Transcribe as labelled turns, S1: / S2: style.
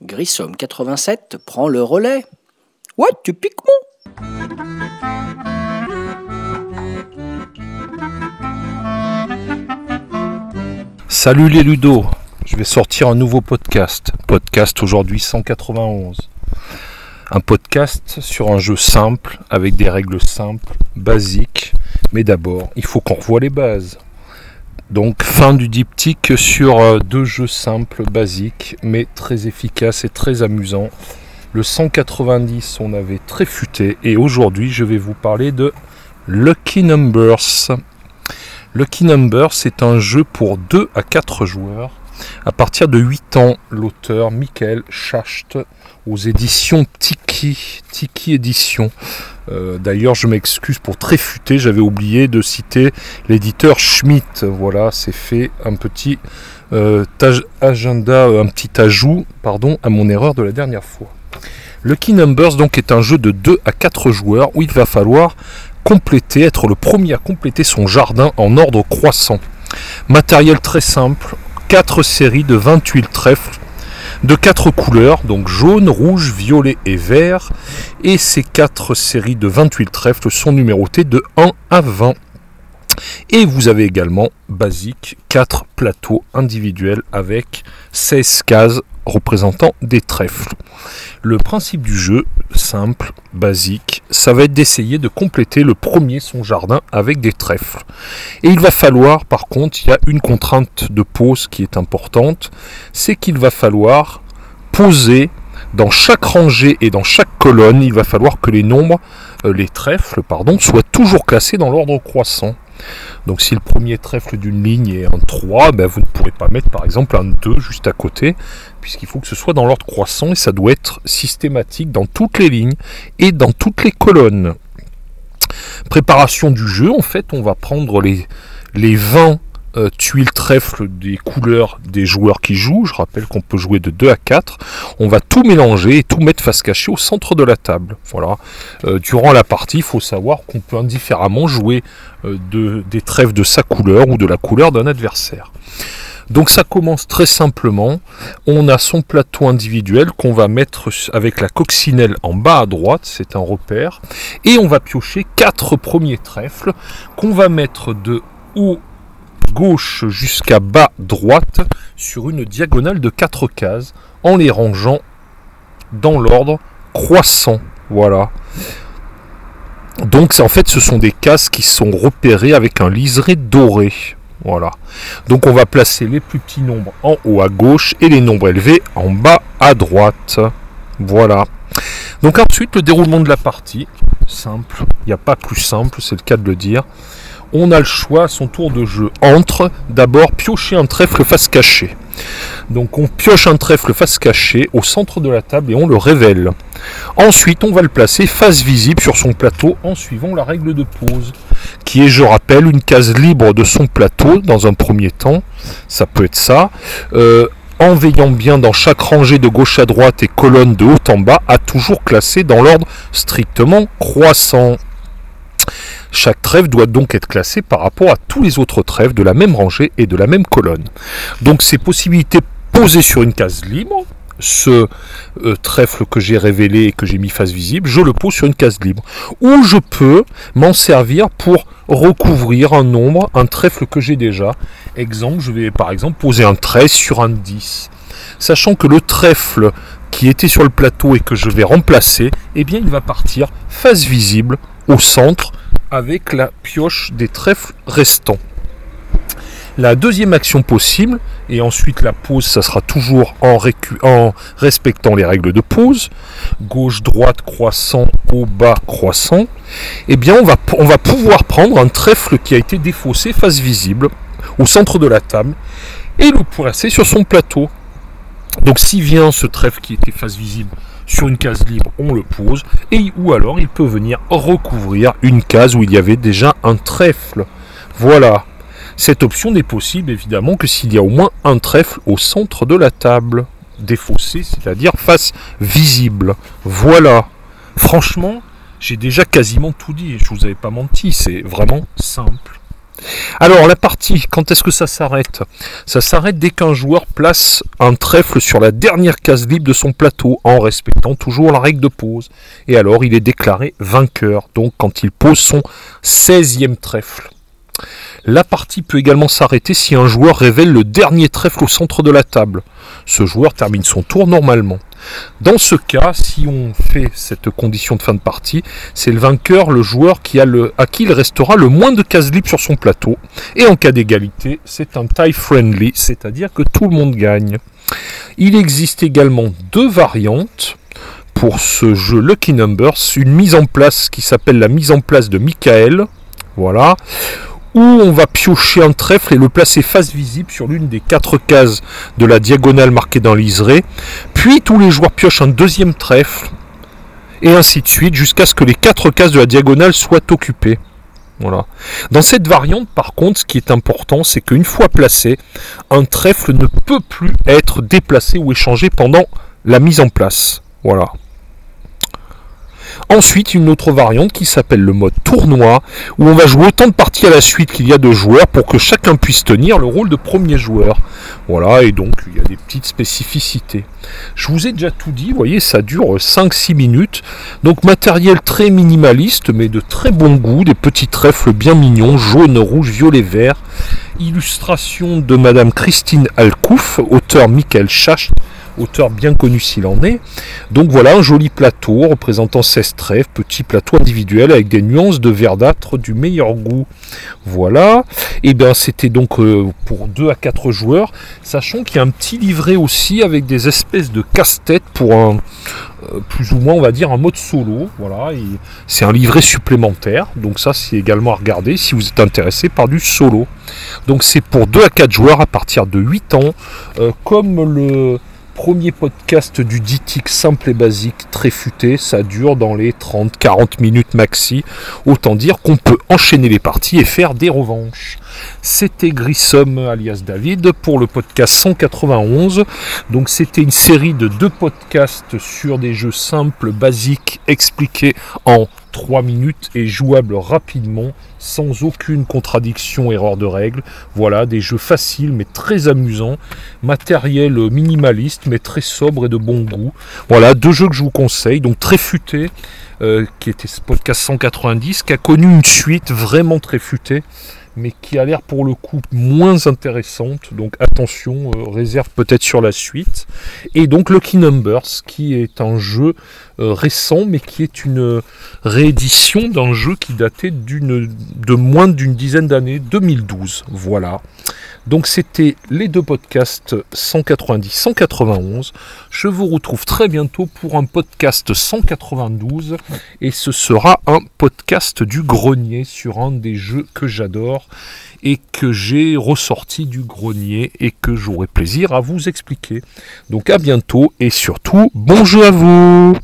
S1: Grissom 87 prend le relais. Ouais, tu piques mon
S2: Salut les Ludo, je vais sortir un nouveau podcast. Podcast aujourd'hui 191. Un podcast sur un jeu simple, avec des règles simples, basiques. Mais d'abord, il faut qu'on revoie les bases. Donc fin du diptyque sur euh, deux jeux simples, basiques, mais très efficaces et très amusants. Le 190, on avait très futé, et aujourd'hui, je vais vous parler de Lucky Numbers. Lucky Numbers, c'est un jeu pour 2 à 4 joueurs. À partir de 8 ans, l'auteur Michael Schacht aux éditions Tiki, Tiki Édition. Euh, D'ailleurs, je m'excuse pour très futé, j'avais oublié de citer l'éditeur Schmidt. Voilà, c'est fait un petit euh, agenda, un petit ajout, pardon, à mon erreur de la dernière fois. Lucky Numbers donc est un jeu de 2 à 4 joueurs où il va falloir compléter, être le premier à compléter son jardin en ordre croissant. Matériel très simple, 4 séries de 28 trèfles de 4 couleurs, donc jaune, rouge, violet et vert. Et ces 4 séries de 28 trèfles sont numérotées de 1 à 20. Et vous avez également, basique, 4 plateaux individuels avec 16 cases représentant des trèfles. Le principe du jeu, simple, basique, ça va être d'essayer de compléter le premier son jardin avec des trèfles. Et il va falloir, par contre, il y a une contrainte de pose qui est importante, c'est qu'il va falloir poser dans chaque rangée et dans chaque colonne, il va falloir que les nombres, euh, les trèfles, pardon, soient toujours classés dans l'ordre croissant. Donc si le premier trèfle d'une ligne est un 3, ben vous ne pourrez pas mettre par exemple un 2 juste à côté, puisqu'il faut que ce soit dans l'ordre croissant et ça doit être systématique dans toutes les lignes et dans toutes les colonnes. Préparation du jeu, en fait, on va prendre les, les 20 euh, tuiles trèfle des couleurs des joueurs qui jouent. Je rappelle qu'on peut jouer de 2 à 4. On va tout mélanger et tout mettre face cachée au centre de la table. Voilà. Euh, durant la partie, il faut savoir qu'on peut indifféremment jouer euh, de, des trèfles de sa couleur ou de la couleur d'un adversaire. Donc ça commence très simplement. On a son plateau individuel qu'on va mettre avec la coccinelle en bas à droite, c'est un repère. Et on va piocher quatre premiers trèfles qu'on va mettre de haut gauche jusqu'à bas droite sur une diagonale de 4 cases en les rangeant dans l'ordre croissant. Voilà. Donc en fait ce sont des cases qui sont repérées avec un liseré doré. Voilà. Donc on va placer les plus petits nombres en haut à gauche et les nombres élevés en bas à droite. Voilà. Donc ensuite le déroulement de la partie, simple, il n'y a pas plus simple, c'est le cas de le dire on a le choix son tour de jeu entre d'abord piocher un trèfle face cachée. Donc on pioche un trèfle face cachée au centre de la table et on le révèle. Ensuite on va le placer face visible sur son plateau en suivant la règle de pose, qui est je rappelle une case libre de son plateau dans un premier temps, ça peut être ça. Euh, en veillant bien dans chaque rangée de gauche à droite et colonne de haut en bas, à toujours classer dans l'ordre strictement croissant. Chaque trèfle doit donc être classé par rapport à tous les autres trèfles de la même rangée et de la même colonne. Donc ces possibilités posées sur une case libre, ce euh, trèfle que j'ai révélé et que j'ai mis face visible, je le pose sur une case libre. Ou je peux m'en servir pour recouvrir un nombre, un trèfle que j'ai déjà. Exemple, je vais par exemple poser un 13 sur un 10. Sachant que le trèfle qui était sur le plateau et que je vais remplacer, eh bien il va partir face visible au centre avec la pioche des trèfles restants. La deuxième action possible, et ensuite la pose, ça sera toujours en, respectant les règles de pose, gauche, droite, croissant, haut, bas, croissant, eh bien on va, on va pouvoir prendre un trèfle qui a été défaussé face visible au centre de la table et le placer sur son plateau. Donc si vient ce trèfle qui était face visible sur une case libre, on le pose, et ou alors il peut venir recouvrir une case où il y avait déjà un trèfle. Voilà. Cette option n'est possible évidemment que s'il y a au moins un trèfle au centre de la table. défaussée, c'est-à-dire face visible. Voilà. Franchement, j'ai déjà quasiment tout dit, je vous avais pas menti, c'est vraiment simple. Alors la partie, quand est-ce que ça s'arrête? Ça s'arrête dès qu'un joueur place un trèfle sur la dernière case libre de son plateau en respectant toujours la règle de pause. Et alors il est déclaré vainqueur, donc quand il pose son 16e trèfle. La partie peut également s'arrêter si un joueur révèle le dernier trèfle au centre de la table. Ce joueur termine son tour normalement. Dans ce cas, si on fait cette condition de fin de partie, c'est le vainqueur, le joueur qui a le, à qui il restera le moins de cases libres sur son plateau. Et en cas d'égalité, c'est un tie friendly, c'est-à-dire que tout le monde gagne. Il existe également deux variantes pour ce jeu Lucky Numbers, une mise en place qui s'appelle la mise en place de Michael, voilà, où on va piocher un trèfle et le placer face visible sur l'une des quatre cases de la diagonale marquée dans liseré. Puis tous les joueurs piochent un deuxième trèfle, et ainsi de suite, jusqu'à ce que les quatre cases de la diagonale soient occupées. Voilà. Dans cette variante, par contre, ce qui est important, c'est qu'une fois placé, un trèfle ne peut plus être déplacé ou échangé pendant la mise en place. Voilà. Ensuite, une autre variante qui s'appelle le mode tournoi, où on va jouer autant de parties à la suite qu'il y a de joueurs pour que chacun puisse tenir le rôle de premier joueur. Voilà, et donc il y a des petites spécificités. Je vous ai déjà tout dit, vous voyez, ça dure 5-6 minutes. Donc matériel très minimaliste, mais de très bon goût, des petits trèfles bien mignons, jaune, rouge, violet, vert. Illustration de Madame Christine Alcouf, auteur Michael Chach, auteur bien connu s'il en est. Donc voilà un joli plateau représentant 16 trèfles, petit plateau individuel avec des nuances de verdâtre du meilleur goût. Voilà. Et bien c'était donc euh, pour 2 à 4 joueurs, sachant qu'il y a un petit livret aussi avec des espèces de casse-tête pour un plus ou moins on va dire un mode solo. Voilà. C'est un livret supplémentaire. Donc ça c'est également à regarder si vous êtes intéressé par du solo. Donc c'est pour 2 à 4 joueurs à partir de 8 ans. Euh, comme le premier podcast du ditic simple et basique, très futé, ça dure dans les 30-40 minutes maxi. Autant dire qu'on peut enchaîner les parties et faire des revanches. C'était Grissom alias David pour le podcast 191. Donc c'était une série de deux podcasts sur des jeux simples, basiques, expliqués en 3 minutes et jouables rapidement sans aucune contradiction, erreur de règle. Voilà, des jeux faciles mais très amusants, matériel minimaliste mais très sobre et de bon goût. Voilà, deux jeux que je vous conseille, donc très futé, euh, qui était ce podcast 190, qui a connu une suite vraiment très futée mais qui a l'air pour le coup moins intéressante. Donc attention, euh, réserve peut-être sur la suite. Et donc Lucky Numbers, qui est un jeu récent, mais qui est une réédition d'un jeu qui datait de moins d'une dizaine d'années, 2012. Voilà. Donc c'était les deux podcasts 190-191. Je vous retrouve très bientôt pour un podcast 192 et ce sera un podcast du grenier sur un des jeux que j'adore et que j'ai ressorti du grenier et que j'aurai plaisir à vous expliquer. Donc à bientôt et surtout bon jeu à vous